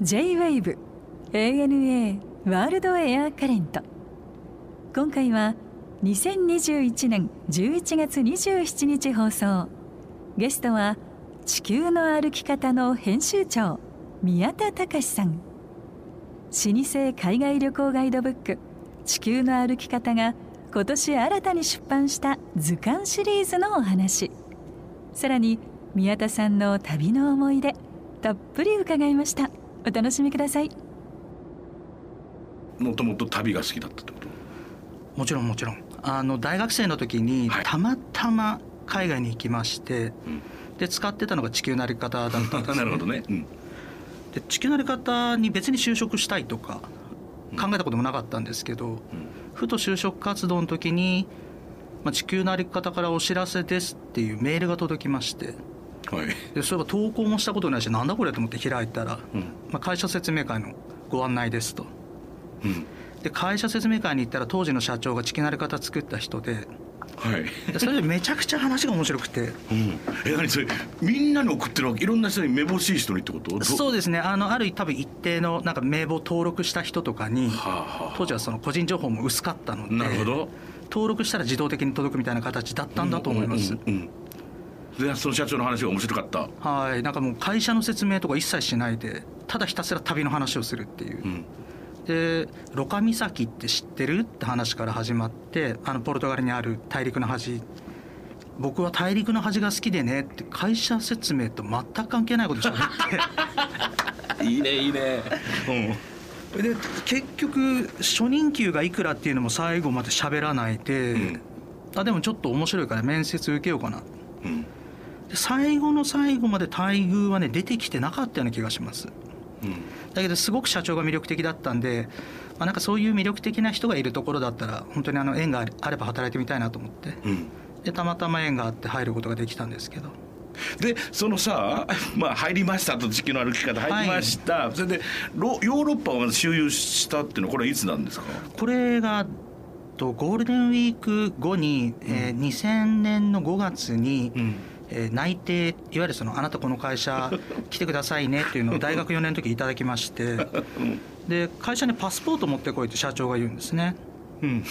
J-WAVE ANA ワールドエアカレント今回は2021年11月27日放送。ゲストは地球の歩き方の編集長宮田隆さん。老舗海外旅行ガイドブック地球の歩き方が今年新たに出版した図鑑シリーズのお話。さらに宮田さんの旅の思い出たっぷり伺いました。お楽しみください。もともと旅が好きだったってこと？もちろんもちろん。あの大学生の時にはい。たまたま海外に行きまして、うん。で使ってたのが地球の歩き方だったんです、なるほどね、うん。で地球の歩き方に別に就職したいとか考えたこともなかったんですけど、ふと就職活動の時に、まあ、地球の歩き方からお知らせですっていうメールが届きましてはい。でそういえば投稿もしたことないしなんだこれと思って開いたら、うん。まあ、会社説明会のご案内ですと。うん。で会社説明会に行ったら当時の社長が地球の歩き方作った人ではい、でそれでめちゃくちゃ話が面白くて。うん、え何それみんなに送ってるわけ？いろんな人にめぼしい人にってこと？どそうですね。あのある多分一定のなんか名簿登録した人とかにはあはあ当時はその個人情報も薄かったのでなるほど。登録したら自動的に届くみたいな形だったんだと思います、うんうんうんでその社長の話が面白かった。はい。なんかもう会社の説明とか一切しないでただひたすら旅の話をするっていう、うん。でロカ岬って知ってるって話から始まってあのポルトガルにある大陸の端。僕は大陸の端が好きでねって会社説明と全く関係ないこと喋って。いいねいいね。うん。で結局初任給がいくらっていうのも最後まで喋らないで、うん。あでもちょっと面白いから面接受けようかな。うん。で最後の最後まで待遇はね出てきてなかったような気がします。うん。だけどすごく社長が魅力的だったんで、まあ、なんかそういう魅力的な人がいるところだったら本当にあの縁があれば働いてみたいなと思って。うん。でたまたま縁があって入ることができたんですけど。でそのさ、まあ、入りましたと地球の歩き方入りました、それでロヨーロッパをまず周遊したっていうのはこれはいつなんですか？これがとゴールデンウィーク後に、えー2000年の5月に、うんえー内定いわゆるそのあなたこの会社 来てくださいねっていうのを大学4年の時いただきましてで会社にパスポート持ってこいって社長が言うんですね。うん。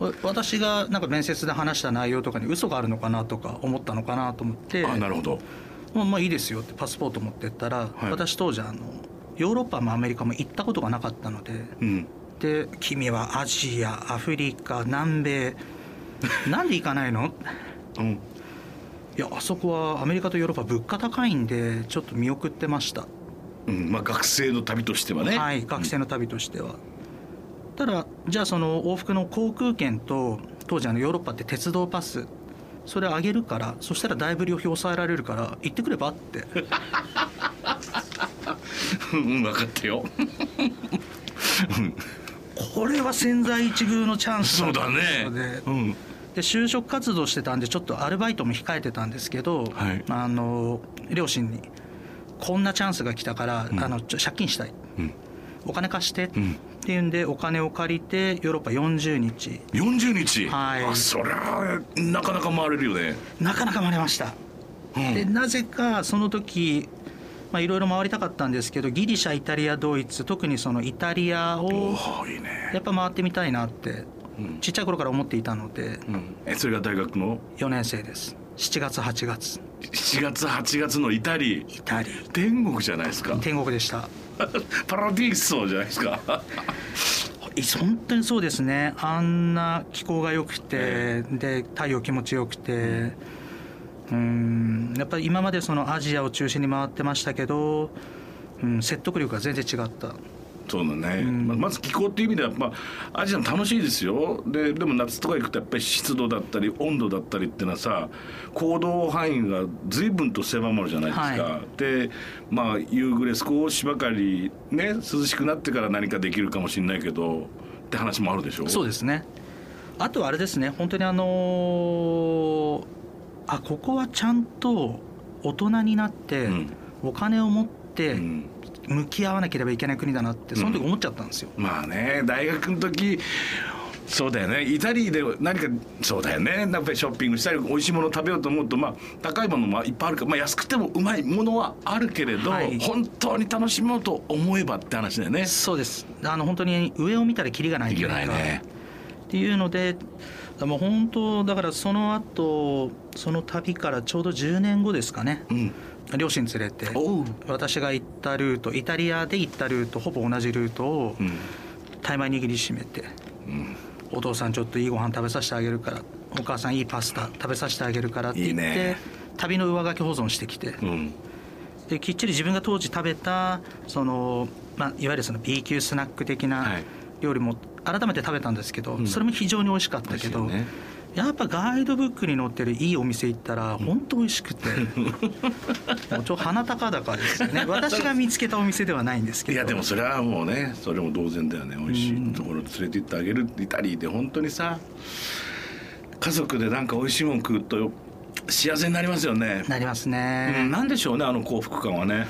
わ私がなんか面接で話した内容とかに嘘があるのかなとか思ったのかなと思ってあなるほど。まあ、まあいいですよってパスポート持ってったら、はい。私当時あのヨーロッパもアメリカも行ったことがなかったのでうん。で君はアジアアフリカ南米なんで行かないの？うんいやあそこはアメリカとヨーロッパ物価高いんでちょっと見送ってました、うんまあ、学生の旅としてはね。はい学生の旅としては、ただじゃあその往復の航空券と当時あのヨーロッパって鉄道パスそれあげるからそしたらだいぶ旅費抑えられるから行ってくればって。うんうん分かったよ。これは千載一遇のチャンスそうだね。のでうんで就職活動してたんでちょっとアルバイトも控えてたんですけど、はい。あの両親にこんなチャンスが来たから、うん。あの借金したい。うん。お金貸して。ってうんいうんでお金を借りてヨーロッパ40日。40日、はい。あそりゃなかなか回れるよね、なかなか回れました、うん。でなぜかその時まあいろいろ回りたかったんですけどギリシャイタリアドイツ特にそのイタリアおをやっぱ回ってみたいなってうんちっちゃい頃から思っていたのでうん。えそれが大学の？4年生です。7月8月。7月8月のイタリイタリ天国じゃないですか。天国でした。パラディーソじゃないですか。い本当にそうですね。あんな気候が良くて、で太陽気持ちよくてうん。やっぱり今までそのアジアを中心に回ってましたけど、うん、説得力が全然違ったそうだね、ん。ままず気候っていう意味では、まあ、アジアも楽しいですよ。ででも夏とか行くとやっぱり湿度だったり温度だったりっていうのはさ行動範囲が随分と狭まるじゃないですか、はでまあ夕暮れ少しばかりね涼しくなってから何かできるかもしれないけどって話もあるでしょ？そうですね。あとはあれですね。本当にあのあここはちゃんと大人になって、うん。お金を持ってうん向き合わなければいけない国だなってその時思っちゃったんですよ、まあね大学の時そうだよね。イタリアで何かそうだよね。やっぱりショッピングしたり美味しいもの食べようと思うとまあ高いものもいっぱいあるから、まあ、安くてもうまいものはあるけれど、はい。本当に楽しもうと思えばって話だよね。そうです。あの本当に上を見たらキリがないというか。ないね。っていうのでもう本当だからその後その旅からちょうど10年後ですかね、うん、両親連れて私が行ったルートイタリアで行ったルートほぼ同じルートをうん。タイマー握りしめて、うん。お父さんちょっといいご飯食べさせてあげるからお母さんいいパスタ食べさせてあげるからって言ってね。旅の上書き保存してきてうん。できっちり自分が当時食べたその、まあ、いわゆるその B 級スナック的はない。料理も改めて食べたんですけど、ん。それも非常に美味しかったけど、やっぱガイドブックに載ってるいいお店行ったら本当美味しくて、もうちょ鼻高々ですよね。私が見つけたお店ではないんですけど。いやでもそれはもうねそれも同然だよね。美味しいところ連れて行ってあげるイタリーで本当にさ家族でなんか美味しいもん食うと幸せになりますよね。なりますうん、ね、なんでしょうねあの幸福感はね。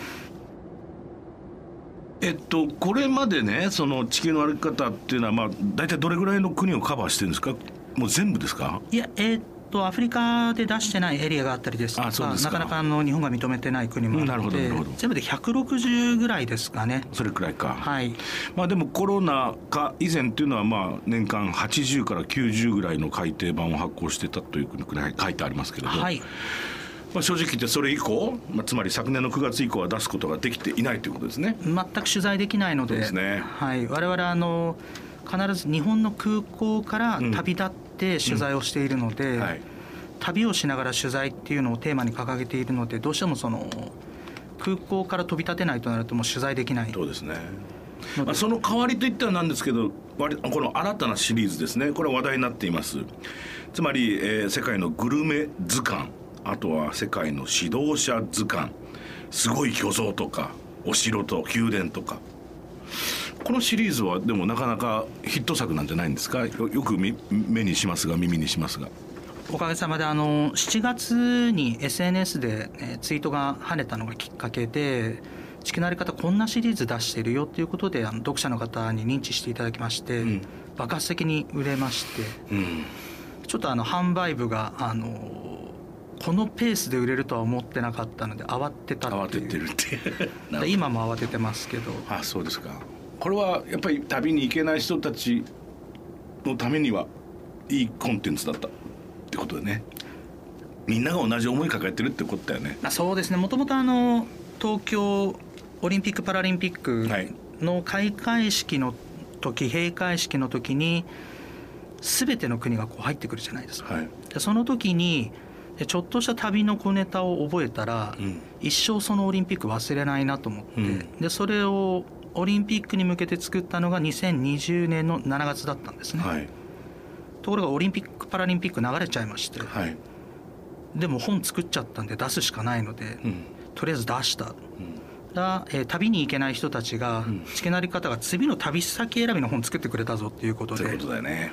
えっとこれまでねその地球の歩き方っていうのはまあ大体どれぐらいの国をカバーしてるんですか？もう全部ですか？いやえーっとアフリカで出してないエリアがあったりですとかか。なかなかあの日本が認めてない国もあってほどなるほど。全部で160ぐらいですかね。それくらいか。はい。まあでもコロナ禍以前っていうのはまあ年間80から90ぐらいの改訂版を発行してたというくらい書いてありますけれど、はい。まあ、正直言ってそれ以降、まあ、つまり昨年の9月以降は出すことができていないということですね。全く取材できないので。ですね。はい、我々あの必ず日本の空港から旅立って取材をしているので、はい、旅をしながら取材っていうのをテーマに掲げているのでどうしてもその空港から飛び立てないとなるともう取材できない。そうですね。まあ、その代わりといってはなんですけど割この新たなシリーズですね。これは話題になっています。つまり、えー世界のグルメ図鑑。あとは世界の指導者図鑑。すごい巨像とかお城と宮殿とかこのシリーズはでもなかなかヒット作なんじゃないんですか？よよくみ目にしますが耳にしますが。おかげさまであの7月に SNS で、えーツイートが跳ねたのがきっかけで地球のあり方こんなシリーズ出してるよっていうことであの読者の方に認知していただきまして、ん。爆発的に売れましてうん。ちょっとあの販売部があのこのペースで売れるとは思ってなかったので慌てた慌っていう。ててるって。今も慌ててますけど。あそうですかこれはやっぱり旅に行けない人たちのためにはいいコンテンツだったってことでね。みんなが同じ思い抱えてるってことだよね。あそうですね。もともとあの東京オリンピック・パラリンピックはい。の開会式の時閉会式の時に全ての国がこう入ってくるじゃないですか。はい。でその時にでちょっとした旅の小ネタを覚えたら、うん。一生そのオリンピック忘れないなと思って、うん。でそれをオリンピックに向けて作ったのが2020年の7月だったんですね、はい。ところがオリンピック・パラリンピック流れちゃいまして。はい。でも本作っちゃったんで出すしかないので、うん。とりあえず出した。が、えー旅に行けない人たちが、ん。地球のあり方が次の旅先選びの本作ってくれたぞっていうことでそういうことだよね。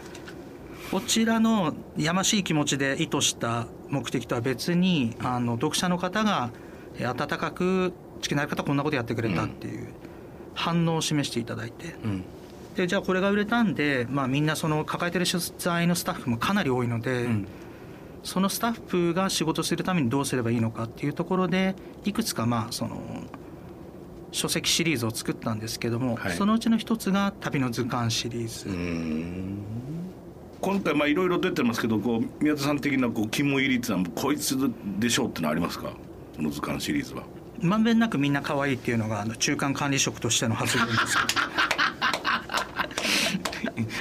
こちらのやましい気持ちで意図した目的とは別にあの読者の方がえー温かく地球のあり方こんなことやってくれたっていう反応を示していただいて。うん。でじゃあこれが売れたんで、まあ、みんなその抱えてる取材のスタッフもかなり多いので、ん。そのスタッフが仕事するためにどうすればいいのかっていうところでいくつかまあその書籍シリーズを作ったんですけども、はい。そのうちの一つが「旅の図鑑」シリーズ、うん。今回まあいろいろ出てますけどこう宮田さん的なこう肝入りっていうのはこいつでしょうってのはありますか？この図鑑シリーズはまんべんなくみんな可愛いっていうのがあの中間管理職としての発言で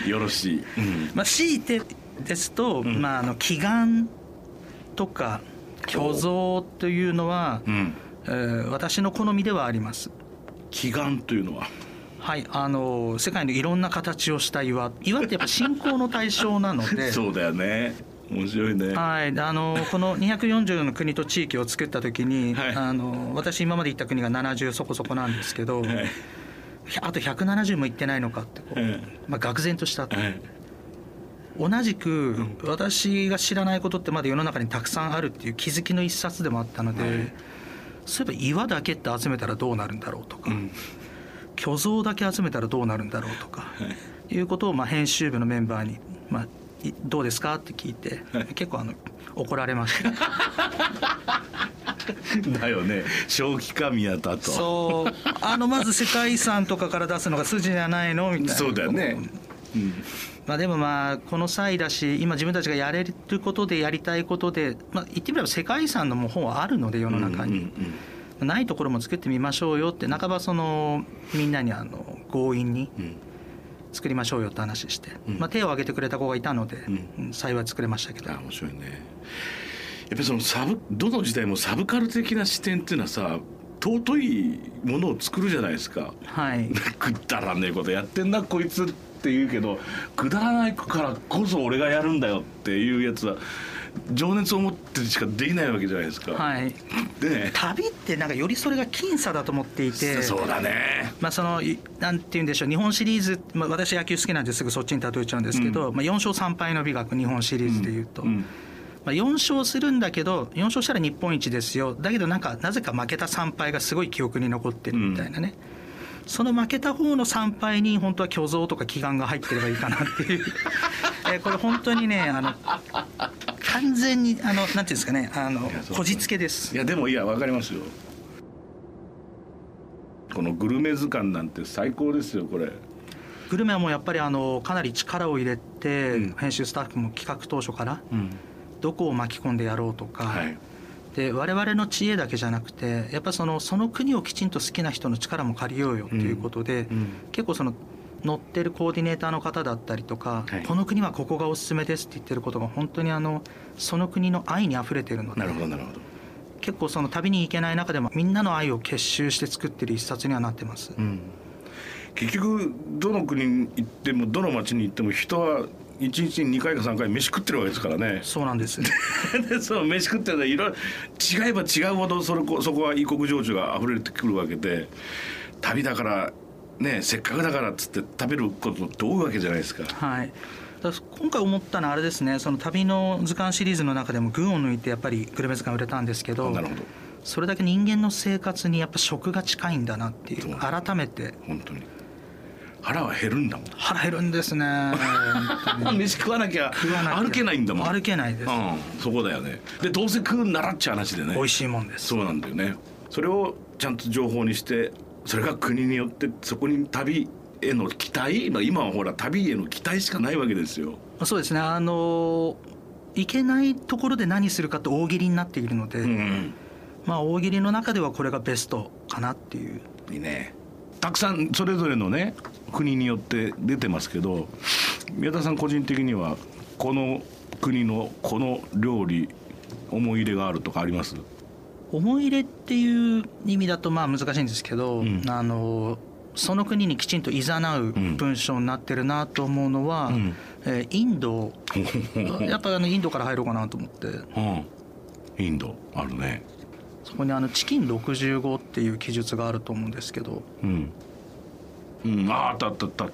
すよろしい、うん。まあ強いてですと、まあ、あの祈願とか虚像というのは、うん、えー私の好みではあります。祈願というのは？はいあの世界のいろんな形をした岩岩ってやっぱ信仰の対象なので。そうだよね面白いね。はい、あのこの240の国と地域を作った時に、はい。あの私今まで行った国が70そこそこなんですけど、はい。あと170も行ってないのかってこう、はいまあ、愕然としたと、はい。同じく私が知らないことってまだ世の中にたくさんあるっていう気づきの一冊でもあったので、はい。そういえば岩だけって集めたらどうなるんだろうとか、うん。虚像だけ集めたらどうなるんだろうとか、い、うことをまあ編集部のメンバーにまあ、いどうですか？って聞いて、結構あの怒られました だよね。正気か宮田と。そう。あのまず世界遺産とかから出すのが筋じゃないの？みたいな。そうだよね、うん。まあ、でもまあこの際だし今自分たちがやれることでやりたいことで、まあ、言ってみれば世界遺産のもう本はあるので世の中に、うんうん。ないところも作ってみましょうよって。半ばそのみんなにあの強引にうん作りましょうよって話して、うん。まあ、手を挙げてくれた子がいたので、うん。うん幸い作れましたけど。あ面白いね。やっぱりそのサブどの時代もサブカル的な視点っていうのはさ尊いものを作るじゃないですか。はい。くだらねえことやってんなこいつって言うけどくだらないからこそ俺がやるんだよっていうやつは情熱を持ってしかできないわけじゃないですか、はい。でね。旅ってなんかよりそれが僅差だと思っていて。そうだね。まあ、そのいなんて言うんでしょう日本シリーズ、まあ、私野球好きなんですぐそっちに例えちゃうんですけど、まあ、4勝3敗の美学日本シリーズでいうと、うん。まあ、4勝するんだけど4勝したら日本一ですよ。だけどなんかなぜか負けた3敗がすごい記憶に残ってるみたいなね、その負けた方の3敗に本当は虚像とか祈願が入ってればいいかなっていうえーこれ本当にねあの完全にあのなんていうんですかねあのこじつけです。いやでもいやわかりますよ。このグルメ図鑑なんて最高ですよこれ。グルメはもうやっぱりあのかなり力を入れて、うん。編集スタッフも企画当初からうん。どこを巻き込んでやろうとか、はい。で我々の知恵だけじゃなくてやっぱそのその国をきちんと好きな人の力も借りようよということで、うん。結構その乗ってるコーディネーターの方だったりとか、はい。この国はここがおすすめですって言ってることが本当にあのその国の愛にあふれてるのでなるほどなるほど。結構その旅に行けない中でもみんなの愛を結集して作ってる一冊にはなってます。うん。結局どの国に行ってもどの町に行っても人は一日に2回か3回飯食ってるわけですからね。そうなんです。でそう飯食ってるのはいろいろ違えば違うほどそれこそこは異国情緒が溢れてくるわけで旅だからねせっかくだからっつって食べることって多いわけじゃないですか。はい。今回思ったのはあれですねその旅の図鑑シリーズの中でも群を抜いてやっぱりグルメ図鑑売れたんですけどなるほど。それだけ人間の生活にやっぱ食が近いんだなっていう改めて。本当に。腹は減るんだもん。腹減るんですね 飯食わなきゃ食わなきゃ。歩けないんだもん。歩けないです。うんそこだよね。でどうせ食うんならっちゃ話でね。美味しいもんです。そうなんだよね。それをちゃんと情報にしてそれが国によってそこに旅への期待、まあ、今はほら旅への期待しかないわけですよ。そうですね。あの行けないところで何するかって大喜利になっているので、うん。まあ大喜利の中ではこれがベストかなっていう。いいね。たくさんそれぞれのね国によって出てますけど宮田さん個人的にはこの国のこの料理思い入れがあるとかあります？思い入れっていう意味だとまあ難しいんですけど、うん。あのその国にきちんと誘う文章になってるなと思うのは、うん。えーインド。やっぱりあのインドから入ろうかなと思って。うん。インドあるね。そこにあのチキン65っていう記述があると思うんですけど。うん、うん、ああったあったあった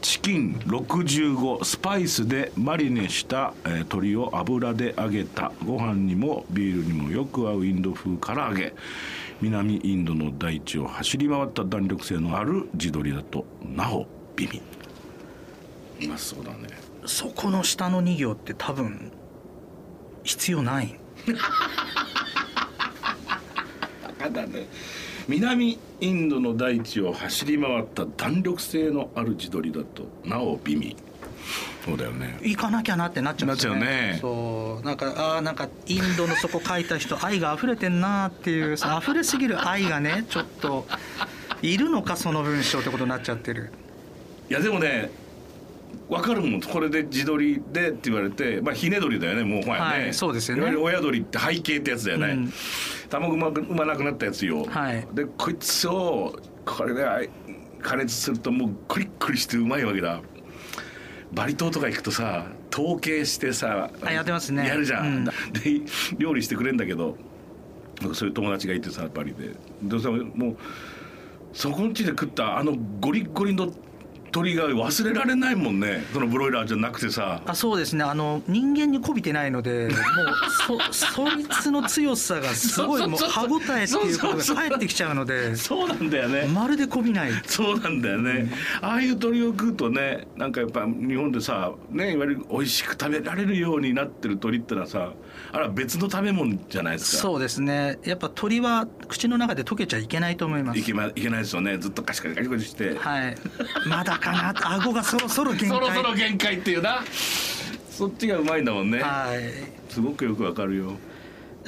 チキン65スパイスでマリネした、えー鶏を油で揚げた。ご飯にもビールにもよく合うインド風唐揚げ。南インドの大地を走り回った弾力性のある地鶏だとなお美味うまそうだね。そこの下の2行って多分必要ない。あだね南インドの大地を走り回った弾力性のある地鶏だとなお美味。そうだよね。行かなきゃなってなっちゃうんですよね。なっちゃうね。そうなんかああなんかインドのそこ書いた人愛が溢れてんなっていうさ溢れすぎる愛がねちょっといるのかその文章ってことになっちゃってる。いやでもね分かるもんこれで地鶏でって言われてまあひね鶏だよねもうほやね、はいそうですよね。いわゆる親鶏って背景ってやつだよね、うん。卵産まなくなったやつよ、はい。でこいつをこれで加熱するともうクリックリしてうまいわけだ。バリ島とか行くとさ統計してさあやってますね。やるじゃん、うん。で料理してくれんだけどそういう友達がいてさバリで。でさもうそこんちで食ったあのゴリッゴリの鳥が忘れられないもんね。そのブロイラーじゃなくてさ。あそうですね。あの人間にこびてないのでもうそ そいつの強さがすごいもう歯応えっていうことが返ってきちゃうのでそうなんだよね。まるでこびない。そうなんだよね、ああいう鳥を食うとねなんかやっぱ日本でさねいわゆる美味しく食べられるようになってる鳥ってのはさあれは別の食べ物じゃないですか。そうですね。やっぱ鳥は口の中で溶けちゃいけないと思います。いけ,、ま、いけないですよね。ずっとカシカシカシカシして。はい。まだかな。と顎がそろそろ限界。そろそろ限界っていうな。そっちがうまいんだもんね。はい。すごくよくわかるよ。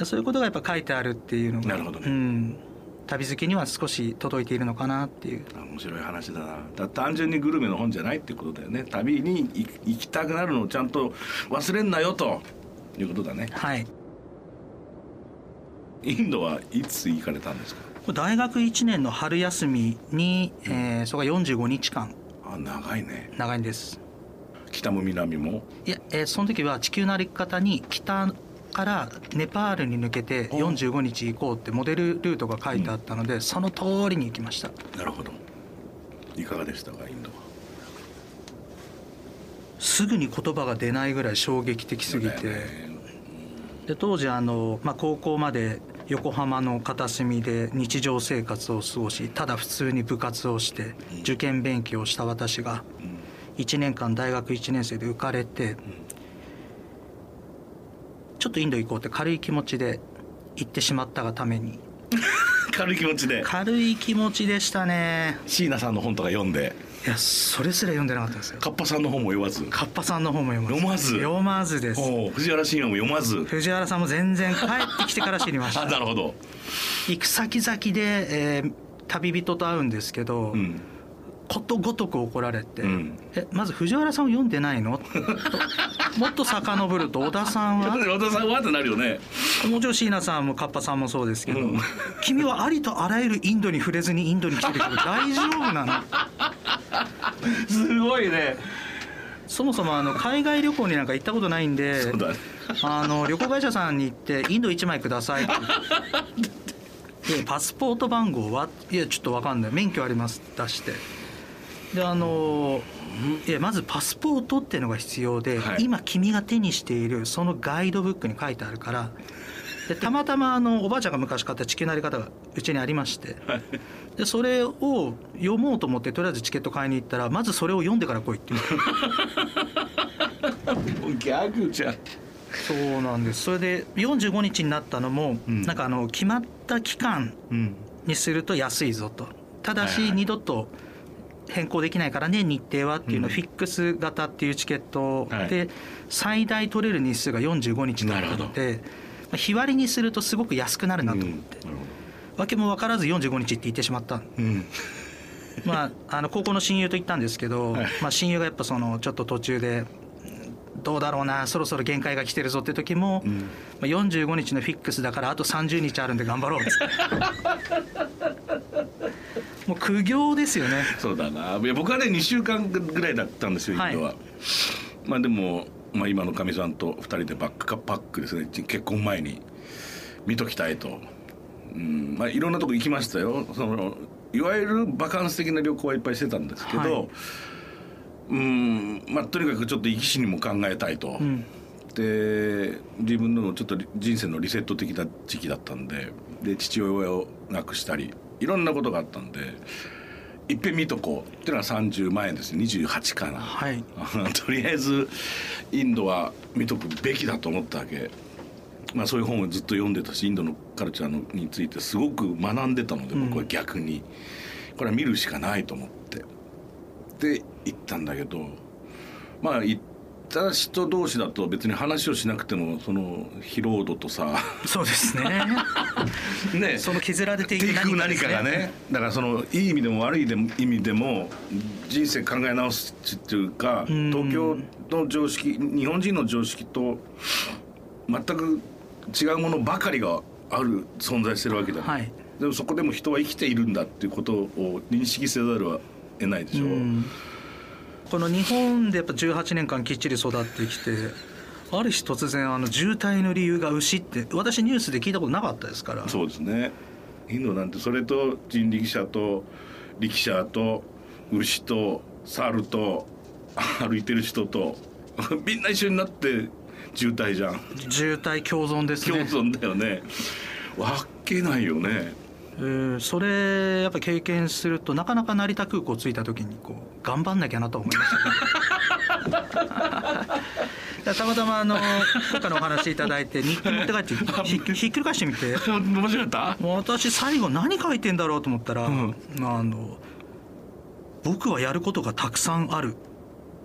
そういうことがやっぱ書いてあるっていうのがなるほどね。うん、旅好きには少し届いているのかなっていう。面白い話だな。だ単純にグルメの本じゃないってことだよね。旅に行行きたくなるのをちゃんと忘れんなよということだね。はい。インドはいつ行かれたんですか？大学1年の春休みに、えーそれが45日間。あ長いね。長いんです。北も南も？いや、えーその時は地球の歩き方に北からネパールに抜けて45日行こうってモデルルートが書いてあったので、その通りに行きました。なるほど。いかがでしたかインドは？すぐに言葉が出ないぐらい衝撃的すぎて、で当時あの、まあ、高校まで横浜の片隅で日常生活を過ごしただ普通に部活をして受験勉強をした私が1年間大学1年生で浮かれてちょっとインド行こうって軽い気持ちで行ってしまったがために。軽い気持ちで。軽い気持ちでしたね。椎名さんの本とか読んでいやそれすら読んでなかったんですよ。カッパさんの本も読まず。カッパさんの方も読まず。読まず。読まずです。藤原信也も読まず。藤原さんも全然帰ってきてから知りまし あたなるほど。行く先々で、えー旅人と会うんですけど、うんことごとく怒られて、うん。えまず藤原さんを読んでないの？と もっと遡ると小田さんは？和田さんはってなるよね。もちろん椎名さんもカッパさんもそうですけど、うん。君はありとあらゆるインドに触れずにインドに来てるけど大丈夫なの？すごいね。そもそもあの海外旅行になんか行ったことないんでね。あの旅行会社さんに行って「インド1枚ください」でパスポート番号はいやちょっと分かんない。免許あります。出して。であのいやまずパスポートっていうのが必要で、はい。今君が手にしているそのガイドブックに書いてあるからでたまたまあのおばあちゃんが昔買った地球のあり方がうちにありまして。でそれを読もうと思ってとりあえずチケット買いに行ったらまずそれを読んでから来いって言う。ギャグじゃん。そうなんです。それで45日になったのも、うん。なんかあの決まった期間うん。にすると安いぞと。ただしはいはい。二度と変更できないからね日程はっていうのをうん。フィックス型っていうチケットはい。で最大取れる日数が45日だったのでまあ日割りにするとすごく安くなるなと思って、なるわけも分からず45日って言ってしまったうん。まあ、あの高校の親友と行ったんですけど、はい。まあ、親友がやっぱそのちょっと途中でうんどうだろうなそろそろ限界が来てるぞって時も、うん。まあ、45日のフィックスだからあと30日あるんで頑張ろうって。もう苦行ですよね。そうだな。いや僕はね2週間ぐらいだったんですよインドは、は。いまあでも、まあ、今のかみさんと2人でバックパックですね。結婚前に見ときたいと、うんまあ、いろんなとこ行きましたよ。そのいわゆるバカンス的な旅行はいっぱいしてたんですけど、はい。うんまあとにかくちょっと生き死にも考えたいと、うん。で自分のちょっと人生のリセット的な時期だったんでで父親を亡くしたりいろんなことがあったんでいっぺん見とこうっていうのが30前です28かな、はい。とりあえずインドは見とくべきだと思ったわけ、まあ、そういう本をずっと読んでたしインドのカルチャーのについてすごく学んでたのでうん。僕は逆に、これは見るしかないと思って。で行ったんだけどまあ行った人同士だと別に話をしなくてもその疲労度とさ。そうですね。ね。その削られていく何かです何かがねだからそのいい意味でも悪い意味でも人生考え直すっていうかうん。東京の常識日本人の常識と全く違うものばかりがある存在してるわけだ、はい。でもそこでも人は生きているんだっていうことを認識せざるを得ないでしょ、うんこの日本でやっぱ18年間きっちり育ってきてある日突然あの渋滞の理由が牛って私ニュースで聞いたことなかったですから。そうですね。インドなんてそれと人力車と力車と牛と猿と歩いてる人と みんな一緒になって渋滞じゃん。渋滞共存です共ね存だよね。わけないよね。えーそれやっぱ経験するとなかなか成田空港着いた時にこう頑張んなきゃなと思いましたね たまたまあの今回のお話いただいて日記持って帰ってひひっくり返してみて 面白かった？私最後何書いてんだろうと思ったら、ん。あの僕はやることがたくさんある。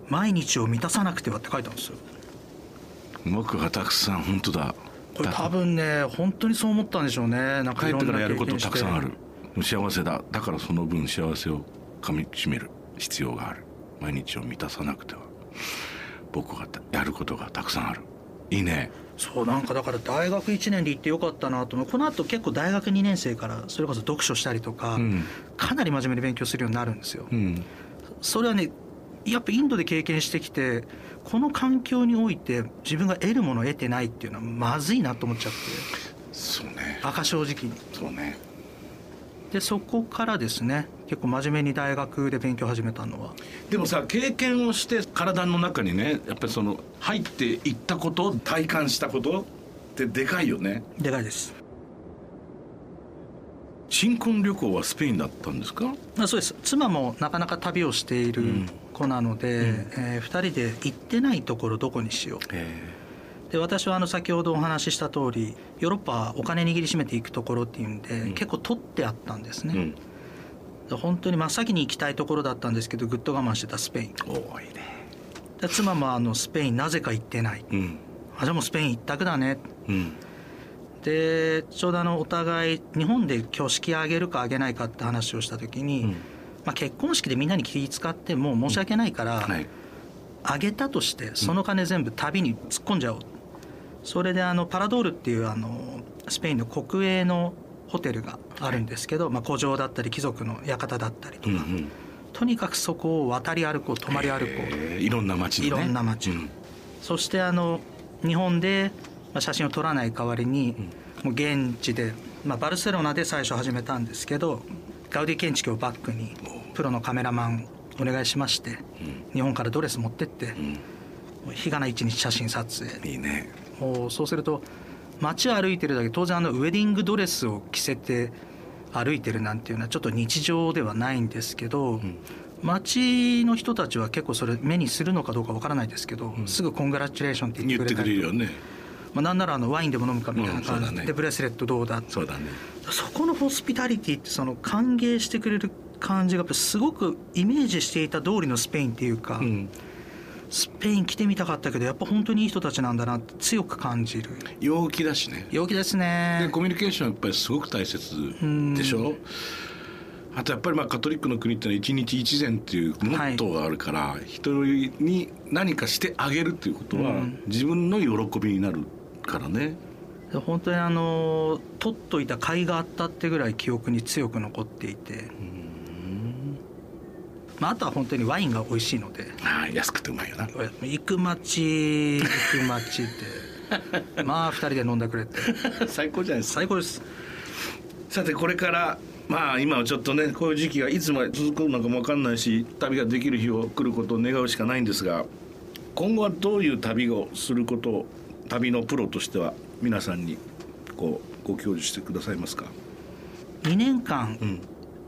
毎日を満たさなくてはって書いたんですよ。僕がたくさん本当だこれ多分ね本当にそう思ったんでしょうね。なんか帰ってからいろんなやることたくさんある。幸せだ。だからその分幸せをかみしめる。必要がある。毎日を満たさなくては。僕がやることがたくさんある。いいね。そうなんかだから大学1年で行ってよかったなと思う。この後結構大学2年生からそれこそ読書したりとか、うん。かなり真面目に勉強するようになるんですよ、うん。それはねやっぱインドで経験してきてこの環境において自分が得るものを得てないっていうのはまずいなと思っちゃって。そうね。赤正直に。そうね。でそこからですね結構真面目に大学で勉強始めたのは。でもさ経験をして体の中にねやっぱりその入っていったこと体感したことってでかいよね。でかいです新婚旅行はスペインだったんですか？あそうです。妻もなかなか旅をしている子なので、え2人で行ってないところどこにしよう。え。で私はあの先ほどお話しした通りヨーロッパはお金握りしめていくところっていうんで、結構取ってあったんですね、うん。で本当に真っ先に行きたいところだったんですけどぐっと我慢してたスペイン。おおいいね。で妻もあのスペインなぜか行ってない。うん。あじゃあもうスペイン一択だね。うんでちょうどあのお互い日本で挙式あげるかあげないかって話をした時に、うん。まあ、結婚式でみんなに気使ってもう申し訳ないから、はい。あげたとしてその金全部旅に突っ込んじゃおう、それであのパラドールっていうあのスペインの国営のホテルがあるんですけど、まあ、古城だったり貴族の館だったりとか、うんうん。とにかくそこを渡り歩こう泊まり歩こう、えー。いろんな街のね。いろんな街うん。そしてあの日本でまあ写真を撮らない代わりに、もう現地で、まあ、バルセロナで最初始めたんですけどガウディ建築をバックにプロのカメラマンお願いしまして、日本からドレス持ってって、もう日がない一日写真撮影。いいね。もうそうすると街を歩いてるだけ当然あのウェディングドレスを着せて歩いてるなんていうのはちょっと日常ではないんですけど、街の人たちは結構それ目にするのかどうかわからないですけど、すぐ「コングラチュレーション」って言言っててっくれたりくれるよねまあ、なんならあのワインでも飲むかみたいな感じで,、うんね。ブレスレットどうだそうだね。そこのホスピタリティってその歓迎してくれる感じがやっぱすごくイメージしていた通りのスペインっていうか、うん。スペイン来てみたかったけどやっぱ本当にいい人たちなんだなって強く感じる。陽気だしね。陽気ですでねコミュニケーションはやっぱりすごく大切でしょ？あとやっぱりまあカトリックの国ってのは一日一善っていうモットーがあるから、人に何かしてあげるっていうことは、うん。自分の喜びになるからね。で本当にあの取っといた甲斐があったってぐらい記憶に強く残っていて、まあ、あとは本当にワインが美味しいので。ああ安くてうまいよな。行く街行く街で まあ2人で飲んだくれて。最高じゃないですか。最高です。さてこれからまあ今はちょっとねこういう時期がいつまで続くのかも分かんないし旅ができる日を来ることを願うしかないんですが今後はどういう旅をすることを旅のプロとしては皆さんにこうご教授してくださいますか？2年間ん。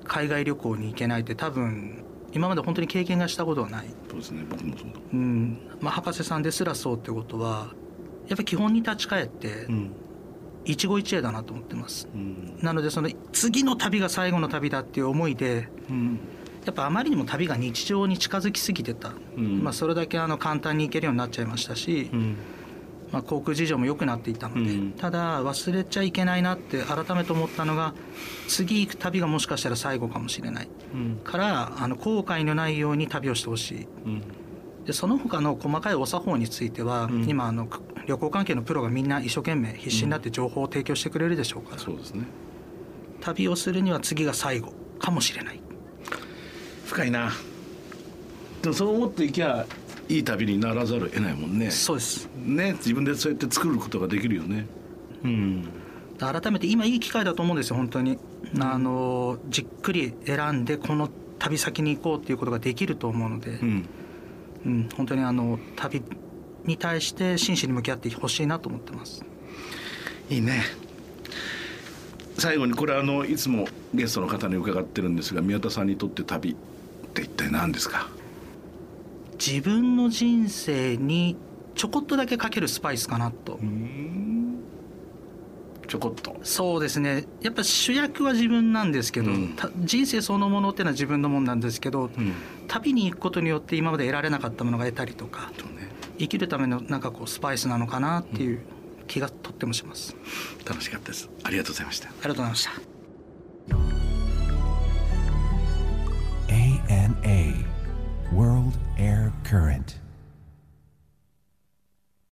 海外旅行に行けないって多分今まで本当に経験がしたことはない、そうですね。僕もそうだ。うん。まあ、博士さんですらそうってことはやっぱり基本に立ち返ってうん。一期一会だなと思ってます。うん。なのでその次の旅が最後の旅だっていう思いでうん。やっぱあまりにも旅が日常に近づきすぎてた、うん。まあ、それだけあの簡単に行けるようになっちゃいましたし、うんまあ、航空事情も良くなっていたので、うん。ただ忘れちゃいけないなって改めて思ったのが次行く旅がもしかしたら最後かもしれない。うん。からあの後悔のないように旅をしてほしい。うん。でその他の細かいお作法については、うん。今あの旅行関係のプロがみんな一生懸命必死になって情報を提供してくれるでしょうから、そうですね。旅をするには次が最後かもしれない。深いな。でもそう思っていきゃいい旅にならざるを得ないもんね。そうです。ね自分でそうやって作ることができるよね。うん。改めて今いい機会だと思うんですよ本当に、あのじっくり選んでこの旅先に行こうっていうことができると思うので、うん。うん、本当にあの旅に対して真摯に向き合ってほしいなと思ってます。いいね。最後にこれあのいつもゲストの方に伺ってるんですが宮田さんにとって旅って一体何ですか？自分の人生にちょこっとだけかけるスパイスかなと、ちょこっと。そうですね。やっぱ主役は自分なんですけど、うん。た人生そのものっていうのは自分のもんなんですけど、うん。旅に行くことによって今まで得られなかったものが得たりとかね。生きるためのなんかこうスパイスなのかなっていう気がとってもします、楽しかったです。ありがとうございました。ありがとうございました。ANA World Air Current